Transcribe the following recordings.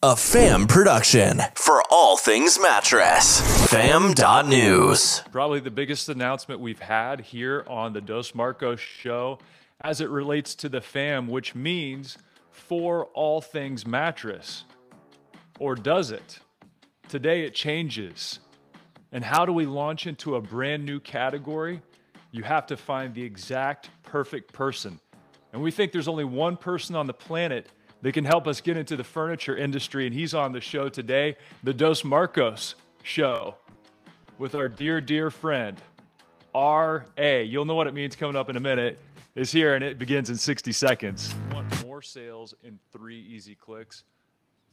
A fam production for all things mattress. Fam.news. Probably the biggest announcement we've had here on the Dos Marcos show as it relates to the fam, which means for all things mattress. Or does it? Today it changes. And how do we launch into a brand new category? You have to find the exact perfect person. And we think there's only one person on the planet that can help us get into the furniture industry. And he's on the show today, the Dos Marcos show, with our dear, dear friend, R.A. You'll know what it means coming up in a minute. Is here and it begins in 60 seconds. Want more sales in three easy clicks?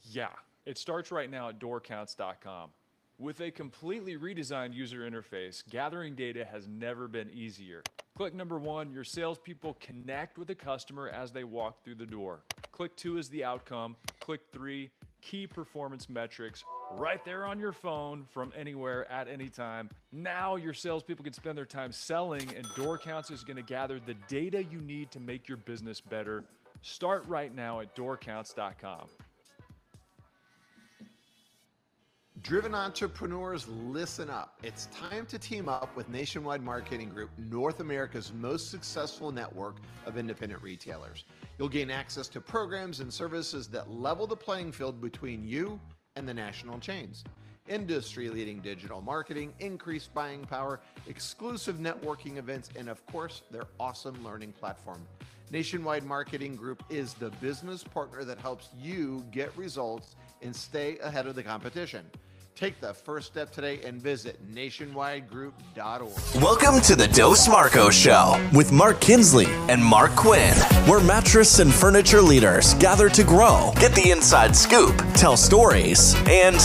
Yeah, it starts right now at doorcounts.com. With a completely redesigned user interface, gathering data has never been easier. Click number one, your salespeople connect with the customer as they walk through the door. Click two is the outcome. Click three, key performance metrics right there on your phone from anywhere at any time. Now your salespeople can spend their time selling, and Door Counts is going to gather the data you need to make your business better. Start right now at doorcounts.com. Driven entrepreneurs, listen up. It's time to team up with Nationwide Marketing Group, North America's most successful network of independent retailers. You'll gain access to programs and services that level the playing field between you and the national chains. Industry leading digital marketing, increased buying power, exclusive networking events, and of course, their awesome learning platform. Nationwide Marketing Group is the business partner that helps you get results and stay ahead of the competition. Take the first step today and visit nationwidegroup.org. Welcome to the Dos Marco Show with Mark Kinsley and Mark Quinn, where mattress and furniture leaders gather to grow, get the inside scoop, tell stories, and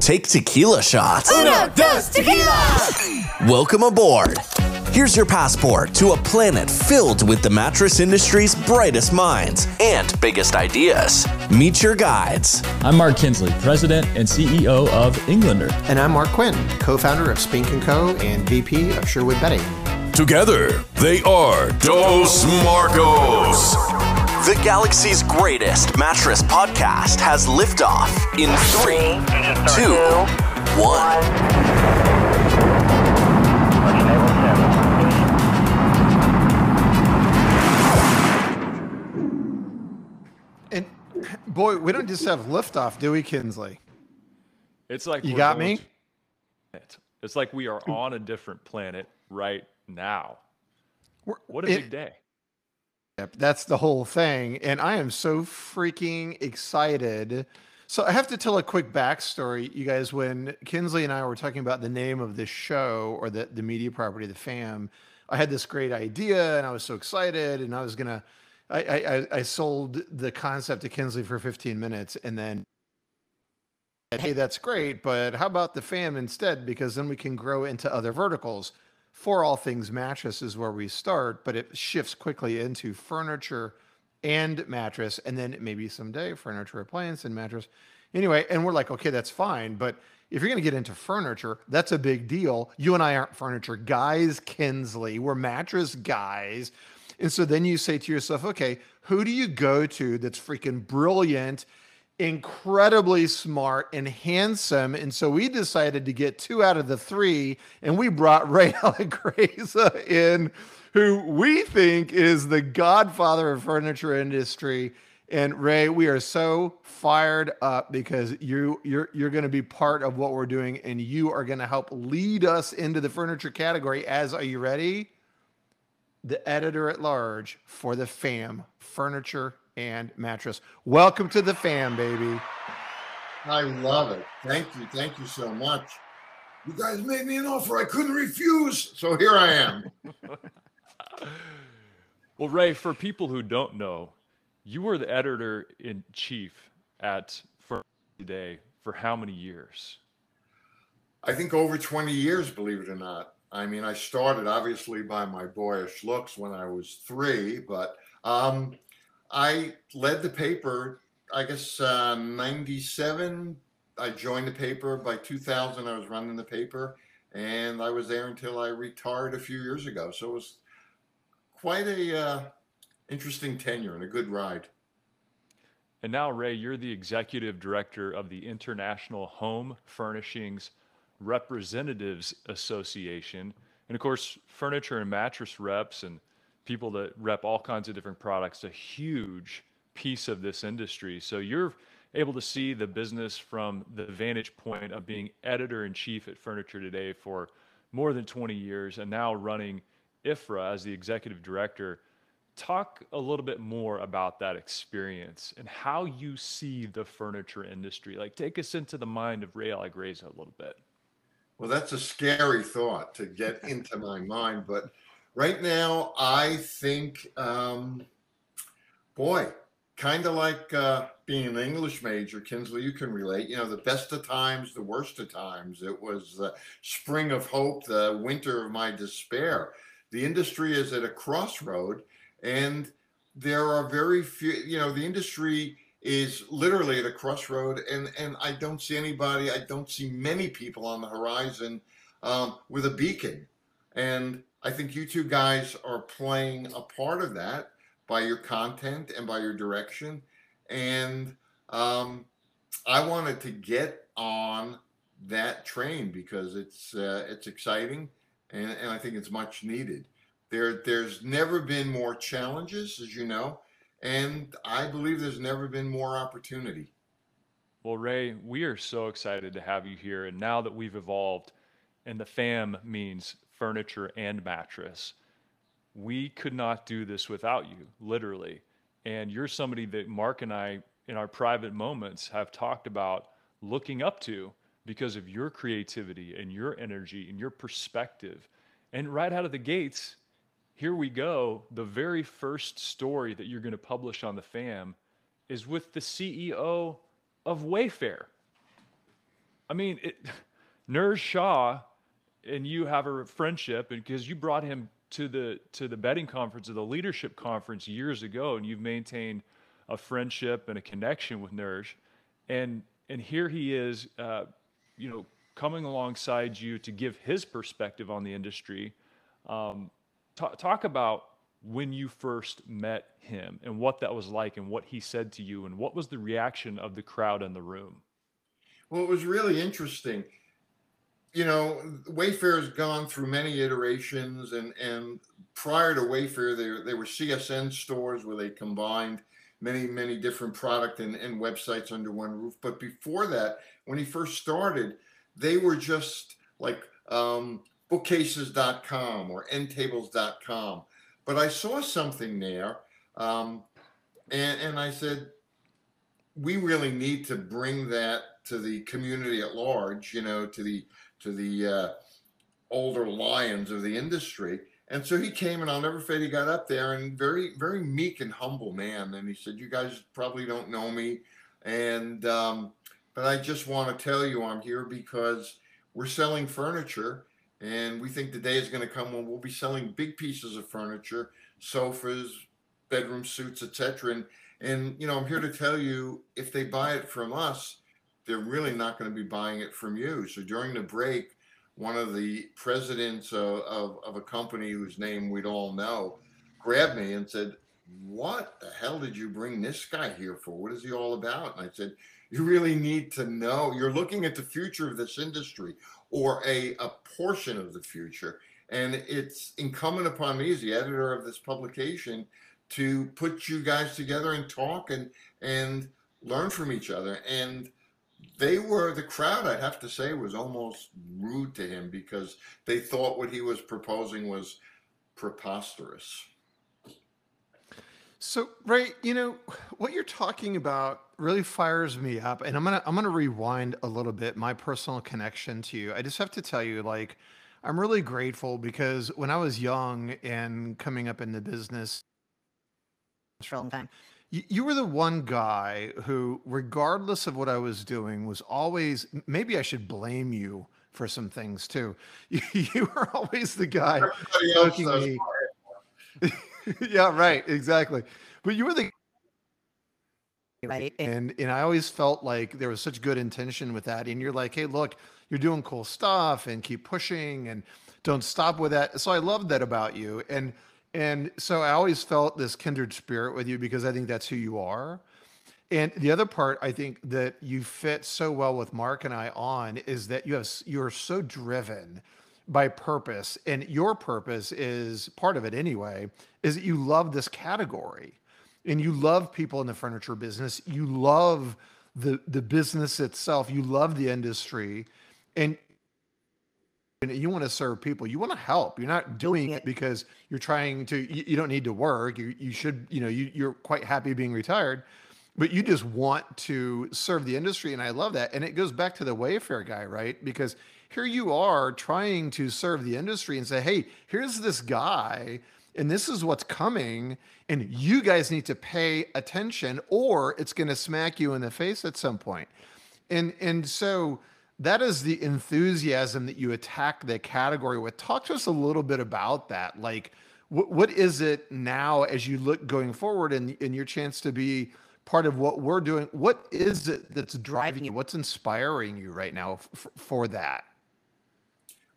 take tequila shots. Uno, dos, tequila! Welcome aboard. Here's your passport to a planet filled with the mattress industry's brightest minds and biggest ideas. Meet your guides. I'm Mark Kinsley, President and CEO of Englander. And I'm Mark Quinn, co-founder of Spink & Co. and VP of Sherwood Bedding. Together, they are Dos Marcos. The galaxy's greatest mattress podcast has liftoff in three, two, one. Boy, we don't just have liftoff, do we, Kinsley? It's like You got me? It's like we are on a different planet right now. We're- What a it- big day. Yep, That's the whole thing. And I am so freaking excited. So I have to tell a quick backstory, you guys. When Kinsley and I were talking about the name of this show or the, the media property, the fam, I had this great idea and I was so excited and I was gonna I I, I- sold the concept to Kinsley for 15 minutes and then hey, that's great, but how about the fam instead? Because then we can grow into other verticals. For all things mattress is where we start, but it shifts quickly into furniture and mattress, and then maybe someday furniture, appliance, and mattress. Anyway, and we're like, okay, that's fine, but if you're going to get into furniture, that's a big deal. You and I aren't furniture guys, Kinsley. We're mattress guys. And so then you say to yourself, okay, who do you go to that's freaking brilliant, incredibly smart, and handsome? And so we decided to get two out of the three, and we brought Ray Allegrezza in, who we think is the godfather of furniture industry. And Ray, we are so fired up because you you're you're going to be part of what we're doing, and you are going to help lead us into the furniture category. As are you ready? The editor at large for the fam furniture and mattress welcome to the fam baby I love it. Thank you. Thank you so much. You guys made me an offer I couldn't refuse. So here I am. Well, Ray, for people who don't know, you were the editor in chief at Furniture Today for how many years? I think over 20 years, believe it or not. I mean, I started obviously by my boyish looks when I was three, but um, I led the paper, I guess, uh, 97. I joined the paper by 2000. I was running the paper, and I was there until I retired a few years ago. So it was quite a uh, interesting tenure and a good ride. And now, Ray, you're the executive director of the International Home Furnishings Representatives Association. And of course, furniture and mattress reps and people that rep all kinds of different products, a huge piece of this industry. So you're able to see the business from the vantage point of being editor in chief at Furniture Today for more than 20 years and now running IFRA as the executive director. Talk a little bit more about that experience and how you see the furniture industry. Like, take us into the mind of Ray Allegrezza a little bit. Well, that's a scary thought to get into my mind, but right now, I think, um, boy, kind of like uh, being an English major, Kinsley, you can relate. You know, the best of times, the worst of times. It was the spring of hope, the winter of my despair. The industry is at a crossroad, and there are very few. You know, the industry is literally at a crossroad, and and I don't see anybody. I don't see many people on the horizon um, with a beacon, and I think you two guys are playing a part of that by your content and by your direction. And um, I wanted to get on that train because it's uh, it's exciting and, and I think it's much needed. There there's never been more challenges, as you know, and I believe there's never been more opportunity. Well, Ray, we are so excited to have you here. And now that we've evolved, and the FAM means furniture and mattress we could not do this without you, literally. And you're somebody that Mark and I, in our private moments, have talked about looking up to because of your creativity and your energy and your perspective. And right out of the gates, here we go. The very first story that you're going to publish on the FAM is with the CEO of Wayfair. I mean, it, Niraj Shah and you have a friendship because you brought him to the to the bedding conference or the leadership conference years ago, and you've maintained a friendship and a connection with Niraj, and and here he is, uh, you know, coming alongside you to give his perspective on the industry. Um, talk, about when you first met him and what that was like, and what he said to you, and what was the reaction of the crowd in the room. Well, it was really interesting you know, Wayfair has gone through many iterations, and and prior to Wayfair, there they were CSN stores where they combined many many different product and, and websites under one roof. But before that, when he first started, they were just like um, bookcases.com or endtables.com. But I saw something there, um, and and I said, we really need to bring that to the community at large. You know, to the to the uh, older lions of the industry. And so he came, and I'll never forget. He got up there and very, very meek and humble man. And he said, "You guys probably don't know me, and um, but I just want to tell you I'm here because we're selling furniture, and we think the day is going to come when we'll be selling big pieces of furniture, sofas, bedroom suites, etc. And and you know I'm here to tell you if they buy it from us, they're really not going to be buying it from you. So during the break, one of the presidents of, of, of, a company whose name we'd all know grabbed me and said, What the hell did you bring this guy here for? What is he all about? And I said, You really need to know. You're looking at the future of this industry or a, a portion of the future. And it's incumbent upon me as the editor of this publication to put you guys together and talk and and learn from each other. And they were the crowd i'd have to say was almost rude to him because they thought what he was proposing was preposterous so ray you know what you're talking about really fires me up and i'm gonna i'm gonna rewind a little bit my personal connection to you i just have to tell you like i'm really grateful because when i was young and coming up in the business for a long time you were the one guy who, regardless of what I was doing, was always. Maybe I should blame you for some things too. You, you were always the guy poking me. yeah, right, exactly. But you were the right, and and I always felt like there was such good intention with that. And you're like, hey, look, you're doing cool stuff, and keep pushing, and don't stop with that. So I loved that about you, and and so I always felt this kindred spirit with you because I think that's who you are. And the other part I think that you fit so well with Mark and I on is that you have you're so driven by purpose and your purpose is part of it anyway is that you love this category and you love people in the furniture business you love the the business itself you love the industry and you want to serve people you want to help. You're not doing it because you're trying to you, you don't need to work you, you should you know you, you're quite happy being retired but you just want to serve the industry and i love that and it goes back to the wayfair guy right? Because here you are trying to serve the industry and say hey here's this guy and this is what's coming and you guys need to pay attention or it's going to smack you in the face at some point and and so that is the enthusiasm that you attack the category with talk to us a little bit about that like what, what is it now as you look going forward and in your chance to be part of what we're doing. What is it that's driving you? What's inspiring you right now f- for that?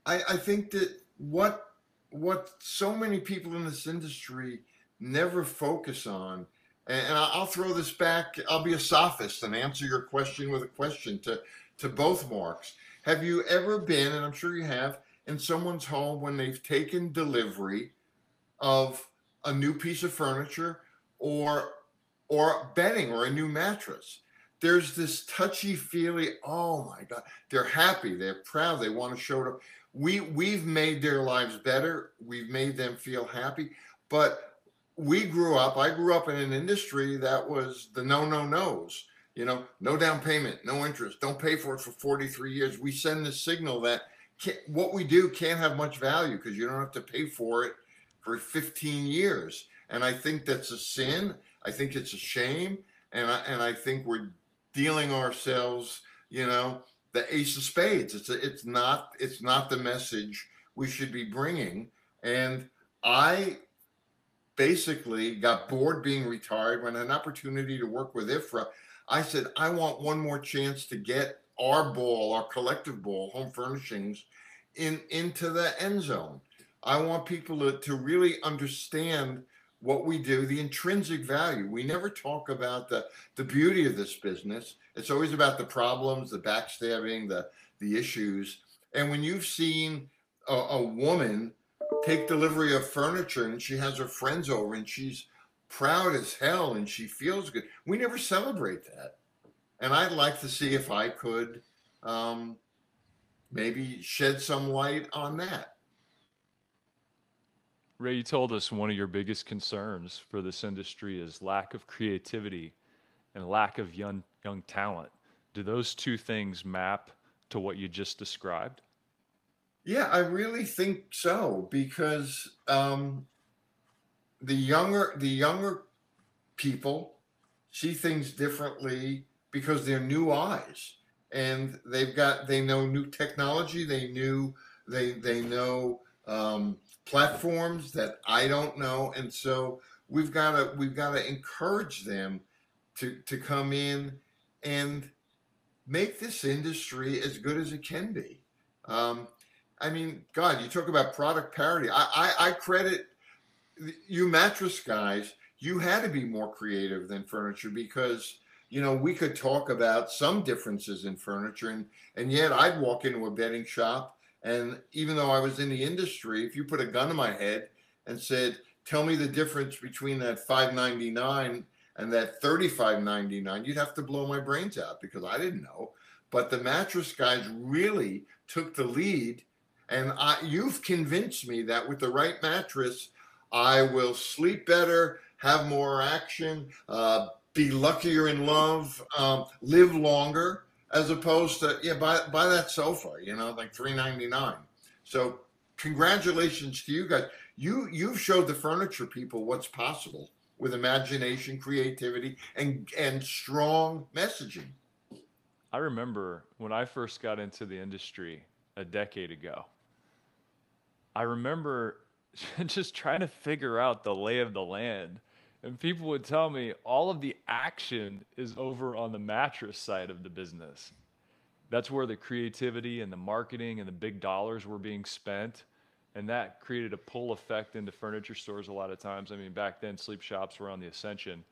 I, I think that what what so many people in this industry never focus on, and, I'll throw this back. I'll be a sophist and answer your question with a question to to both marks. Have you ever been, and I'm sure you have, in someone's home when they've taken delivery of a new piece of furniture or or bedding or a new mattress. There's this touchy feely, oh my God, they're happy, they're proud, they want to show it up. We we've made their lives better, we've made them feel happy, but we grew up, I grew up in an industry that was the no no nos. You know, no down payment, no interest, don't pay for it for 43 years. We send the signal that what we do can't have much value because you don't have to pay for it for 15 years. And I think that's a sin. I think it's a shame, and I and I think we're dealing ourselves, you know, the ace of spades. It's a, it's not it's not the message we should be bringing. And I basically got bored being retired when an opportunity to work with IFRA. I said I want one more chance to get our ball, our collective ball, home furnishings, in into the end zone. I want people to, to really understand what we do, the intrinsic value. We never talk about the the beauty of this business. It's always about the problems, the backstabbing, the the issues. And when you've seen a, a woman take delivery of furniture and she has her friends over and she's proud as hell and she feels good, we never celebrate that. And I'd like to see if I could um, maybe shed some light on that. Ray, you told us one of your biggest concerns for this industry is lack of creativity and lack of young young talent. Do those two things map to what you just described? Yeah, I really think so because um, the younger the younger people see things differently because they're new eyes and they've got they know new technology. They knew they they know um, platforms that I don't know, and so we've got to we've got to encourage them to to come in and make this industry as good as it can be. Um, I mean, God, you talk about product parity. I, I, I credit you mattress guys. You had to be more creative than furniture because you know we could talk about some differences in furniture, and and yet I'd walk into a bedding shop and even though I was in the industry, if you put a gun to my head and said, "Tell me the difference between that 5.99 and that 35.99," you'd have to blow my brains out because I didn't know. But the mattress guys really took the lead, and I, you've convinced me that with the right mattress, I will sleep better, have more action, uh, be luckier in love, um, live longer as opposed to yeah buy buy that sofa you know like 399 so congratulations to you guys. You you've showed the furniture people what's possible with imagination creativity and and strong messaging i remember when i first got into the industry a decade ago i remember just trying to figure out the lay of the land and people would tell me all of the action is over on the mattress side of the business. That's where the creativity and the marketing and the big dollars were being spent. And that created a pull effect into furniture stores a lot of times. I mean, back then, sleep shops were on the ascension.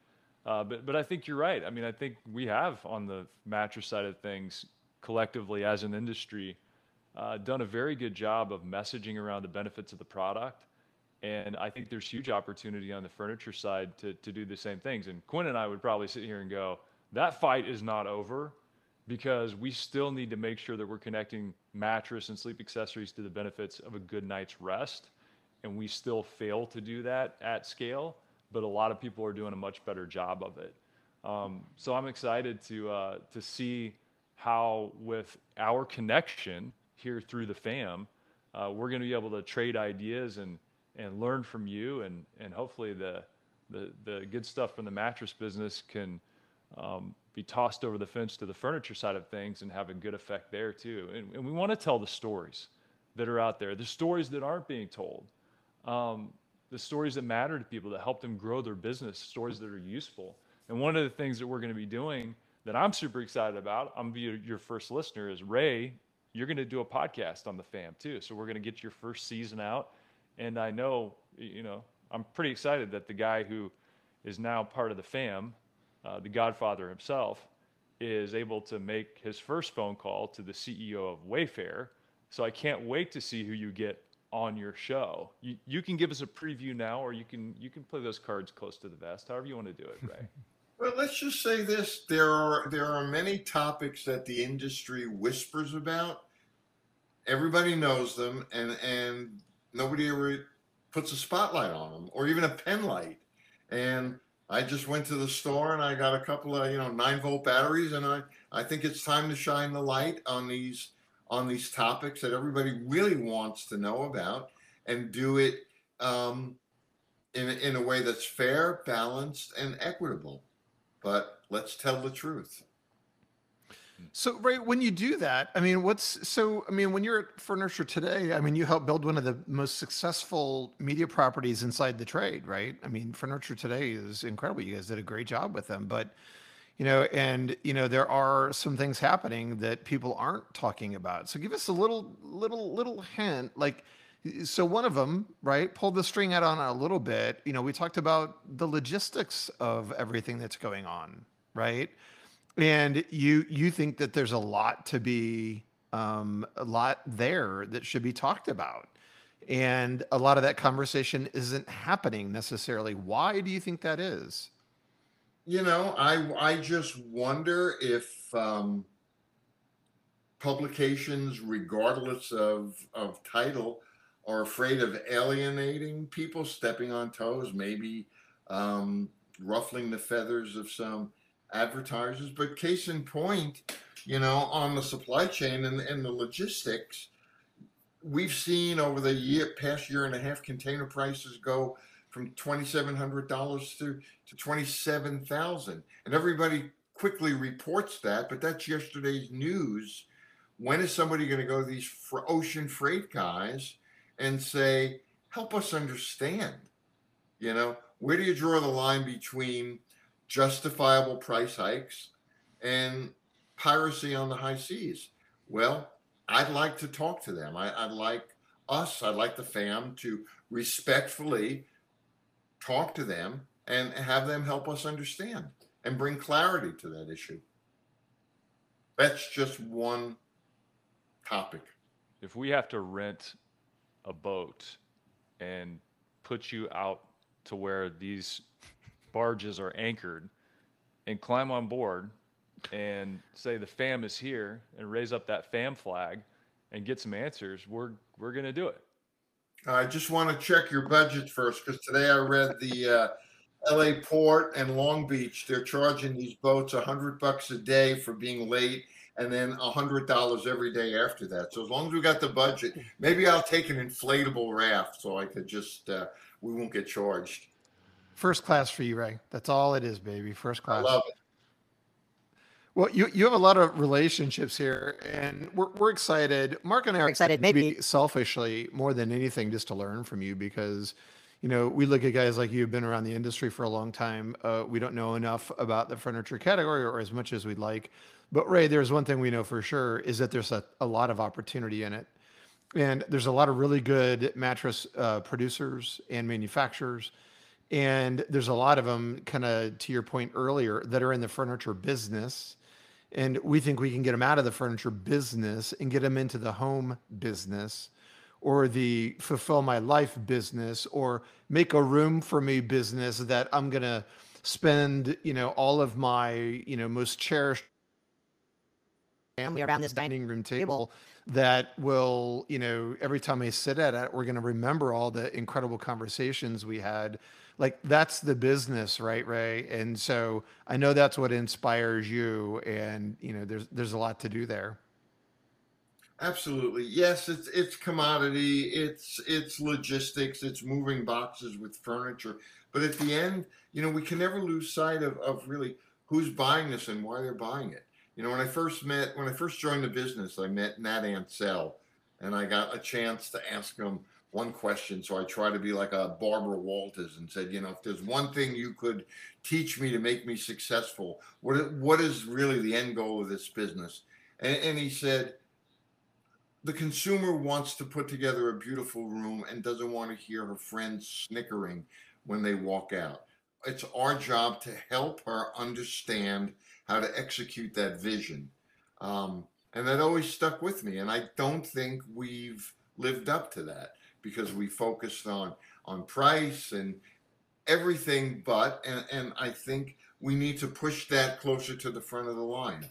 Uh, but but I think you're right. I mean, I think we have on the mattress side of things collectively as an industry uh, done a very good job of messaging around the benefits of the product. And I think there's huge opportunity on the furniture side to, to do the same things. And Quinn and I would probably sit here and go, that fight is not over because we still need to make sure that we're connecting mattress and sleep accessories to the benefits of a good night's rest. And we still fail to do that at scale, but a lot of people are doing a much better job of it. Um, so I'm excited to uh, to see how, with our connection here through the fam, uh, we're going to be able to trade ideas and and learn from you, and and hopefully the the the good stuff from the mattress business can um, be tossed over the fence to the furniture side of things and have a good effect there too. And, and we want to tell the stories that are out there, the stories that aren't being told, um, the stories that matter to people that help them grow their business, stories that are useful. And one of the things that we're going to be doing that I'm super excited about, I'm be your first listener, is Ray. You're going to do a podcast on the fam too. So we're going to get your first season out. And I know, you know, I'm pretty excited that the guy who is now part of the fam uh, the Godfather himself, is able to make his first phone call to the CEO of Wayfair. So I can't wait to see who you get on your show. You, you can give us a preview now, or you can you can play those cards close to the vest, however you want to do it, Ray. well, let's just say this: there are there are many topics that the industry whispers about. Everybody knows them, and and nobody ever puts a spotlight on them, or even a pen light. And I just went to the store and I got a couple of you know nine volt batteries, and I I think it's time to shine the light on these on these topics that everybody really wants to know about, and do it um, in in a way that's fair, balanced, and equitable. But let's tell the truth. So, right when you do that, I mean, what's so? I mean, when you're at Furniture Today, I mean, you help build one of the most successful media properties inside the trade, right? I mean, Furniture Today is incredible. You guys did a great job with them, but you know, and you know, there are some things happening that people aren't talking about. So, give us a little, little, little hint, like. So one of them, right, pulled the string out on a little bit. You know, we talked about the logistics of everything that's going on, right? And you you think that there's a lot to be um, a lot there that should be talked about. And a lot of that conversation isn't happening necessarily. Why do you think that is? You know i i just wonder if um, publications regardless of of title are afraid of alienating people stepping on toes maybe um, ruffling the feathers of some advertisers. But case in point, you know, on the supply chain and, and the logistics, we've seen over the year past year and a half container prices go from twenty seven hundred dollars to to twenty seven thousand, and everybody quickly reports that. But that's yesterday's news. When is somebody going to go to these ocean freight guys and say, "Help us understand"? You know, where do you draw the line between justifiable price hikes and piracy on the high seas. Well, I'd like to talk to them. I, would like us, I'd like the fam to respectfully talk to them and have them help us understand and bring clarity to that issue. That's just one topic. If we have to rent a boat and put you out to where these barges are anchored and climb on board and say the fam is here and raise up that fam flag and get some answers, we're we're going to do it. I just want to check your budget first because today I read the uh, LA Port and Long Beach. They're charging these boats a hundred bucks a day for being late, and then a hundred dollars every day after that. So as long as we got the budget, maybe I'll take an inflatable raft so I could just uh, we won't get charged. First class for you, Ray. That's all it is, baby. First class. I love it. Well, you, you have a lot of relationships here, and we're, we're excited. Mark and I are excited, maybe selfishly more than anything, just to learn from you because, you know, we look at guys like you who've been around the industry for a long time. Uh, we don't know enough about the furniture category or as much as we'd like. But Ray, there's one thing we know for sure is that there's a, a lot of opportunity in it. And there's a lot of really good mattress uh, producers and manufacturers And there's a lot of them, kind of to your point earlier, that are in the furniture business. And we think we can get them out of the furniture business and get them into the home business or the fulfill my life business or make a room for me business that I'm going to spend, you know, all of my, you know, most cherished family around this dining room table that will, you know, every time I sit at it, we're going to remember all the incredible conversations we had. Like that's the business, right, Ray? And so I know that's what inspires you, and you know, there's there's a lot to do there. Absolutely. Yes, it's it's commodity, it's it's logistics, it's moving boxes with furniture. But at the end, you know, we can never lose sight of, of really who's buying this and why they're buying it. You know, when I first met when I first joined the business, I met Nat Ancell and I got a chance to ask him one question. So I try to be like a Barbara Walters and said, you know, if there's one thing you could teach me to make me successful, what what is really the end goal of this business? And, and he said, the consumer wants to put together a beautiful room and doesn't want to hear her friends snickering when they walk out. It's our job to help her understand how to execute that vision. Um, and that always stuck with me. And I don't think we've lived up to that because we focused on on price and everything but and, and I think we need to push that closer to the front of the line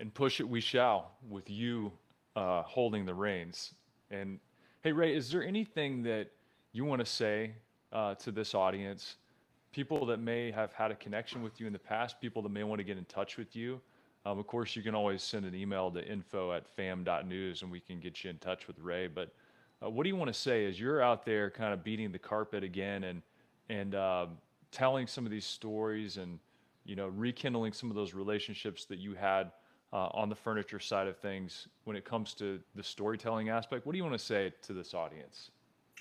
and push it we shall with you uh, holding the reins. And hey, Ray, is there anything that you want to say uh, to this audience? People that may have had a connection with you in the past, people that may want to get in touch with you. Um, of course, you can always send an email to info at fam.news and we can get you in touch with Ray. But uh, what do you want to say as you're out there kind of beating the carpet again and, and uh, telling some of these stories and, you know, rekindling some of those relationships that you had uh, on the furniture side of things when it comes to the storytelling aspect. What do you want to say to this audience?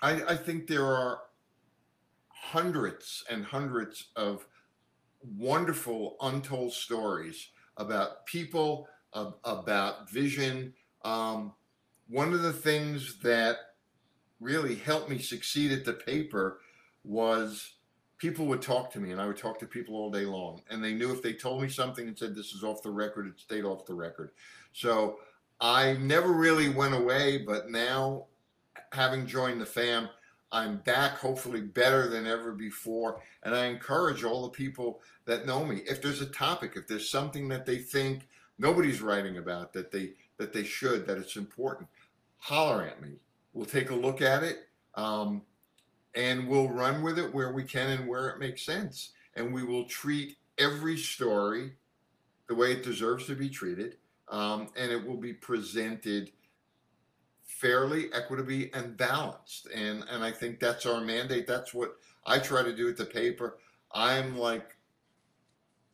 I, I think there are hundreds and hundreds of wonderful untold stories about people, about vision. Um, one of the things that really helped me succeed at the paper was people would talk to me and I would talk to people all day long. And they knew if they told me something and said, this is off the record, it stayed off the record. So I never really went away, but now having joined the fam, I'm back, hopefully better than ever before. And I encourage all the people that know me, if there's a topic, if there's something that they think nobody's writing about that they that they should, that it's important, holler at me. We'll take a look at it. Um, and we'll run with it where we can and where it makes sense. And we will treat every story the way it deserves to be treated. Um, and it will be presented fairly, equitably, and balanced. And and I think that's our mandate. That's what I try to do at the paper. I'm like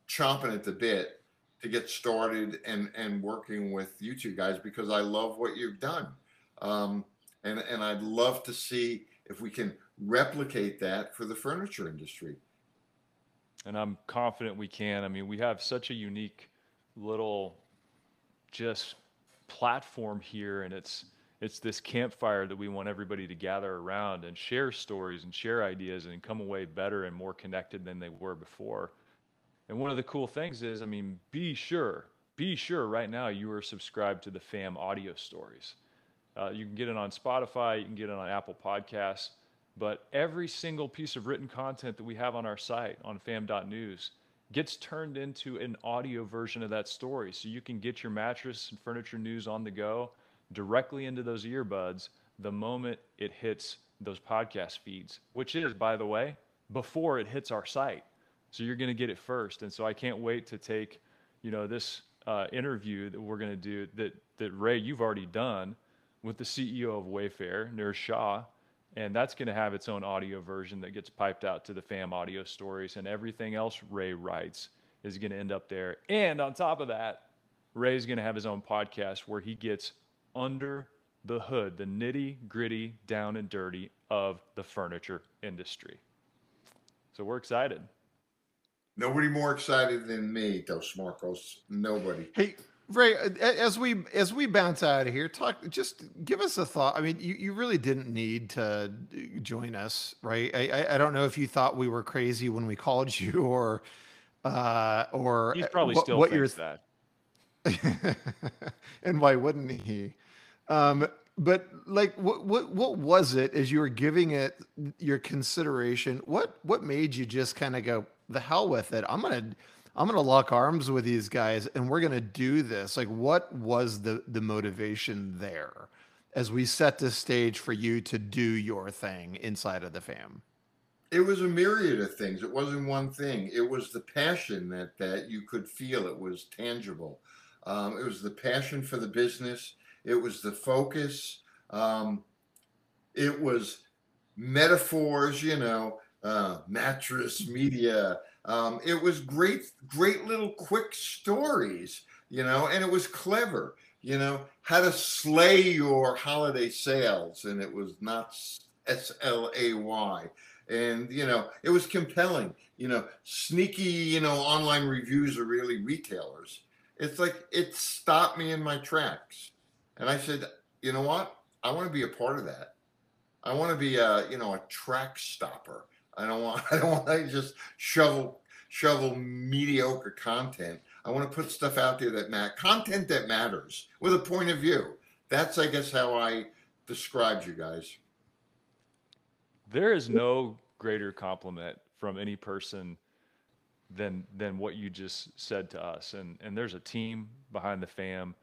chomping at the bit to get started and and working with you two guys because I love what you've done. Um, and and I'd love to see if we can replicate that for the furniture industry. And I'm confident we can. I mean, we have such a unique little just platform here and it's it's this campfire that we want everybody to gather around and share stories and share ideas and come away better and more connected than they were before. And one of the cool things is, I mean, be sure, be sure right now you are subscribed to the FAM audio stories. Uh, you can get it on Spotify, you can get it on Apple Podcasts. But every single piece of written content that we have on our site on fam.news gets turned into an audio version of that story. So you can get your mattress and furniture news on the go directly into those earbuds the moment it hits those podcast feeds, which is, by the way, before it hits our site. So you're going to get it first. And so I can't wait to take, you know, this uh, interview that we're going to do that, that Ray, you've already done with the CEO of Wayfair, Nir Shah and that's going to have its own audio version that gets piped out to the fam audio stories and everything else ray writes is going to end up there and on top of that ray's going to have his own podcast where he gets under the hood the nitty gritty down and dirty of the furniture industry so we're excited nobody more excited than me dos marcos nobody hey Ray, as we as we bounce out of here, talk. Just give us a thought. I mean, you, you really didn't need to join us, right? I, I don't know if you thought we were crazy when we called you, or uh, or he's probably what, still what thinks that. and why wouldn't he? Um, but like, what what what was it as you were giving it your consideration? What what made you just kind of go the hell with it? I'm gonna I'm to lock arms with these guys and we're to do this. Like, what was the the motivation there as we set the stage for you to do your thing inside of the fam? It was a myriad of things. It wasn't one thing. It was the passion that that you could feel. It was tangible. Um, it was the passion for the business. It was the focus. Um, it was metaphors. You know, uh, mattress media um, it was great, great little quick stories, you know, and it was clever, you know, how to slay your holiday sales, and it was not S L A Y. And, you know, it was compelling, you know, sneaky, you know, online reviews are really retailers. It's like it stopped me in my tracks. And I said, you know what? I want to be a part of that. I want to be a, you know, a track stopper. I don't want I don't want to just shovel shovel mediocre content. I want to put stuff out there that mat content that matters with a point of view. That's I guess how I described you guys. There is no greater compliment from any person than than what you just said to us. And and there's a team behind the fam.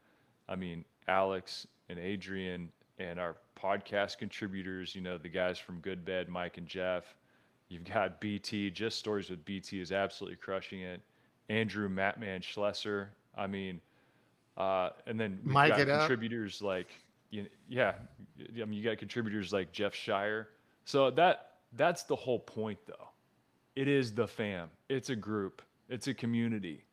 I mean, Alex and Adrian and our podcast contributors, you know, the guys from Good Bed, Mike and Jeff You've got BT, just stories with BT is absolutely crushing it. Andrew Matman Schlesser. I mean, uh, and then Mike got contributors up. like, you yeah, I mean, you got contributors like Jeff Shire. So that that's the whole point, though. It is the fam. It's a group. It's a community,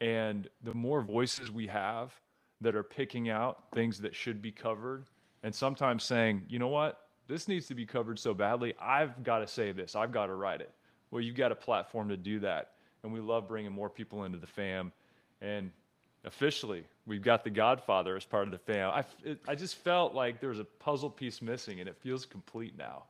and the more voices we have that are picking out things that should be covered, and sometimes saying, you know what, this needs to be covered so badly. I've got to say this. I've got to write it. Well, you've got a platform to do that. And we love bringing more people into the fam. And officially, we've got the Godfather as part of the fam. I, it, I just felt like there was a puzzle piece missing, and it feels complete now.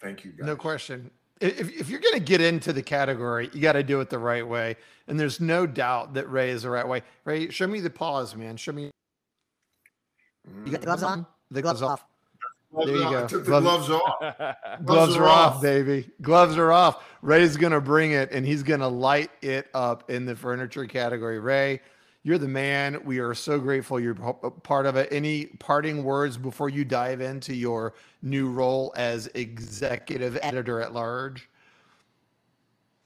Thank you, guys. No question. If, if you're going to get into the category, you got to do it the right way. And there's no doubt that Ray is the right way. Ray, show me the pause, man. Show me. You got the gloves on? Mm-hmm. The gloves off. There you go. Took the gloves, gloves off. gloves, gloves are off, off, baby. Gloves are off. Ray's gonna bring it, and he's gonna light it up in the furniture category. Ray, you're the man. We are so grateful you're part of it. Any parting words before you dive into your new role as executive editor at large?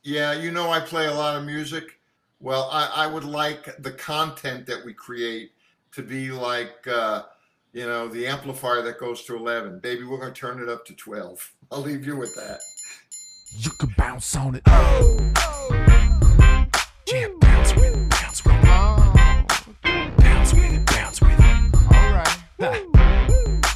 Yeah, you know I play a lot of music. Well, I, I would like the content that we create to be like. Uh, you know, the amplifier that goes to 11. Baby, we're going to turn it up to 12. I'll leave you with that. You can bounce on it. Yeah, bounce with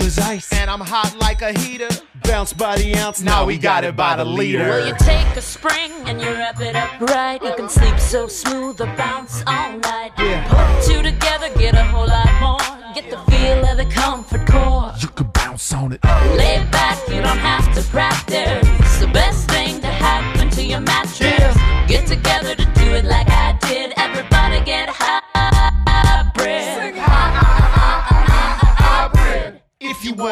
as ice. And I'm hot like a heater. Bounce by the ounce now we got it by the leader. Well, you take a spring and you wrap it up right. You can sleep so smooth or bounce all night. Yeah. Put two together, get a whole lot more. Get the feel of the comfort core. You can bounce on it. Lay back, you don't have to practice. It's the best thing to happen to your mattress. Yeah.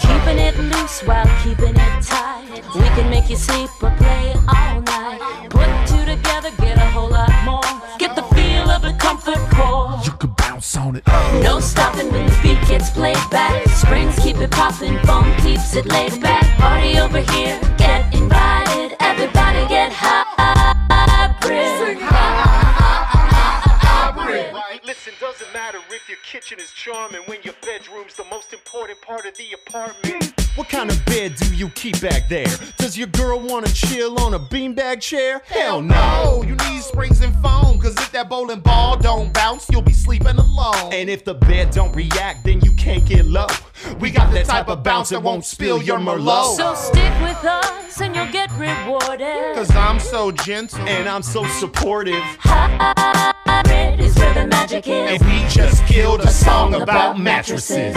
Keeping it loose while keeping it tight. We can make you sleep or play all night. Put two together, get a whole lot more. Get the feel of the comfort core. You can bounce on it. No stopping when the beat gets played back. Springs keep it popping, foam keeps it laid back. Party over here, bed keep back there? Does your girl wanna chill on a beanbag chair? Hell no! You need springs and foam, cause if that bowling ball don't bounce, you'll be sleeping alone. And if the bed don't react, then you can't get low. We got the type of bounce that won't spill your Merlot. So stick with us and you'll get rewarded. Cause I'm so gentle and I'm so supportive. Hybrid is where the magic is. And we just killed a song about mattresses.